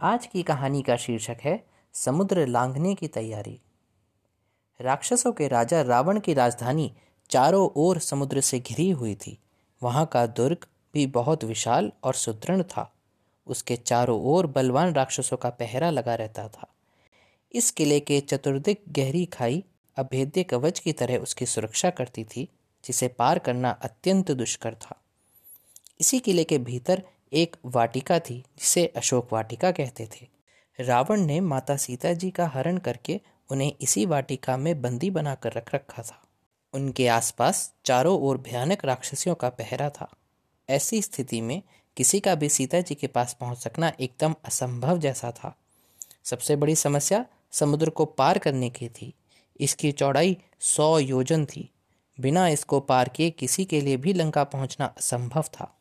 आज की कहानी का शीर्षक है, समुद्र लांघने की तैयारी। राक्षसों के राजा रावण की राजधानी चारों ओर समुद्र से घिरी हुई थी। वहाँ का दुर्ग भी बहुत विशाल और सुदृढ़ था। उसके चारों ओर बलवान राक्षसों का पहरा लगा रहता था। इस किले के चतुर्दिक गहरी खाई अभेद्य कवच की तरह उसकी सुरक्षा करती थी, जिसे पार करना अत्यंत दुष्कर था। इसी किले के भीतर एक वाटिका थी, जिसे अशोक वाटिका कहते थे। रावण ने माता सीता जी का हरण करके उन्हें इसी वाटिका में बंदी बनाकर रख रखा था। उनके आसपास चारों ओर भयानक राक्षसियों का पहरा था। ऐसी स्थिति में किसी का भी सीता जी के पास पहुँच सकना एकदम असंभव जैसा था। सबसे बड़ी समस्या समुद्र को पार करने की थी। इसकी चौड़ाई सौ योजन थी। बिना इसको पार किए किसी के लिए भी लंका पहुँचना असंभव था।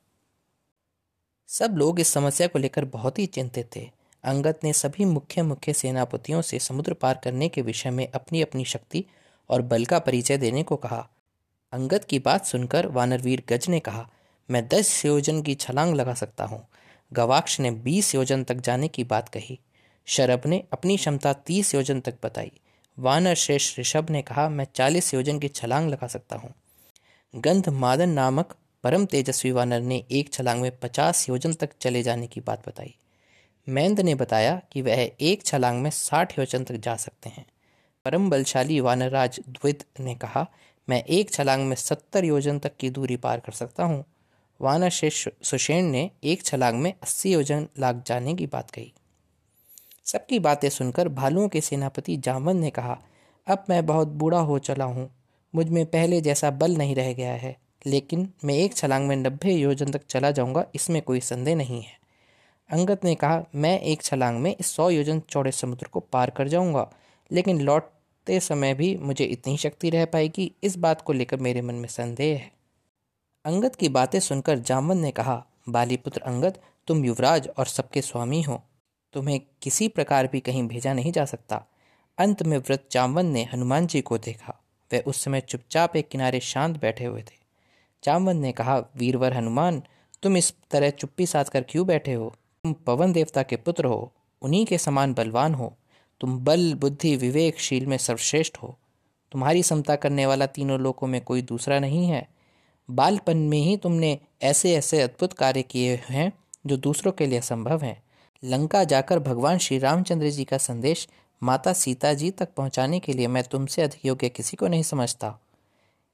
सब लोग इस समस्या को लेकर बहुत ही चिंतित थे। अंगत ने सभी मुख्य मुख्य सेनापतियों से समुद्र पार करने के विषय में अपनी अपनी शक्ति और बल का परिचय देने को कहा। अंगत की बात सुनकर वानरवीर गज ने कहा, मैं दस योजन की छलांग लगा सकता हूँ। गवाक्ष ने बीस योजन तक जाने की बात कही। शरभ ने अपनी क्षमता तीस योजन तक बताई। वानर श्रेष्ठ ऋषभ ने कहा, मैं चालीस योजन की छलांग लगा सकता हूँ। गंध मादन नामक परम तेजस्वी वानर ने एक छलांग में पचास योजन तक चले जाने की बात बताई। मैंद ने बताया कि वह एक छलांग में साठ योजन तक जा सकते हैं। परम बलशाली वानरराज द्वित ने कहा, मैं एक छलांग में सत्तर योजन तक की दूरी पार कर सकता हूँ। वानर शेष सुषेण ने एक छलांग में अस्सी योजन लाग जाने की बात कही। सबकी बातें सुनकर भालुओं के सेनापति जामन ने कहा, अब मैं बहुत बूढ़ा हो चला हूँ। मुझमें पहले जैसा बल नहीं रह गया है। लेकिन मैं एक छलांग में नब्बे योजन तक चला जाऊँगा, इसमें कोई संदेह नहीं है। अंगत ने कहा, मैं एक छलांग में सौ योजन चौड़े समुद्र को पार कर जाऊँगा, लेकिन लौटते समय भी मुझे इतनी शक्ति रह पाएगी, इस बात को लेकर मेरे मन में संदेह है। अंगत की बातें सुनकर जामवन ने कहा, बालीपुत्र अंगत तुम युवराज और सबके स्वामी हो। तुम्हें किसी प्रकार भी कहीं भेजा नहीं जा सकता। अंत में व्रत जामवन ने हनुमान जी को देखा। वे उस समय चुपचाप एक किनारे शांत बैठे हुए थे। जामवंत ने कहा, वीरवर हनुमान, तुम इस तरह चुप्पी साध कर क्यों बैठे हो? तुम पवन देवता के पुत्र हो, उन्हीं के समान बलवान हो। तुम बल, बुद्धि विवेकशील में सर्वश्रेष्ठ हो। तुम्हारी समता करने वाला तीनों लोकों में कोई दूसरा नहीं है। बालपन में ही तुमने ऐसे ऐसे अद्भुत कार्य किए हैं, जो दूसरों के लिए असंभव हैं। लंका जाकर भगवान श्री रामचंद्र जी का संदेश माता सीता जी तक पहुँचाने के लिए मैं तुमसे अधिक योग्य किसी को नहीं समझता।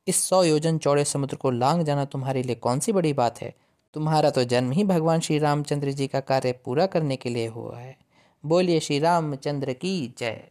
इस सौ योजन चौड़े समुद्र को लांग जाना तुम्हारे लिए कौन सी बड़ी बात है? तुम्हारा तो जन्म ही भगवान श्री रामचंद्र जी का कार्य पूरा करने के लिए हुआ है। बोलिए श्री रामचंद्र की जय।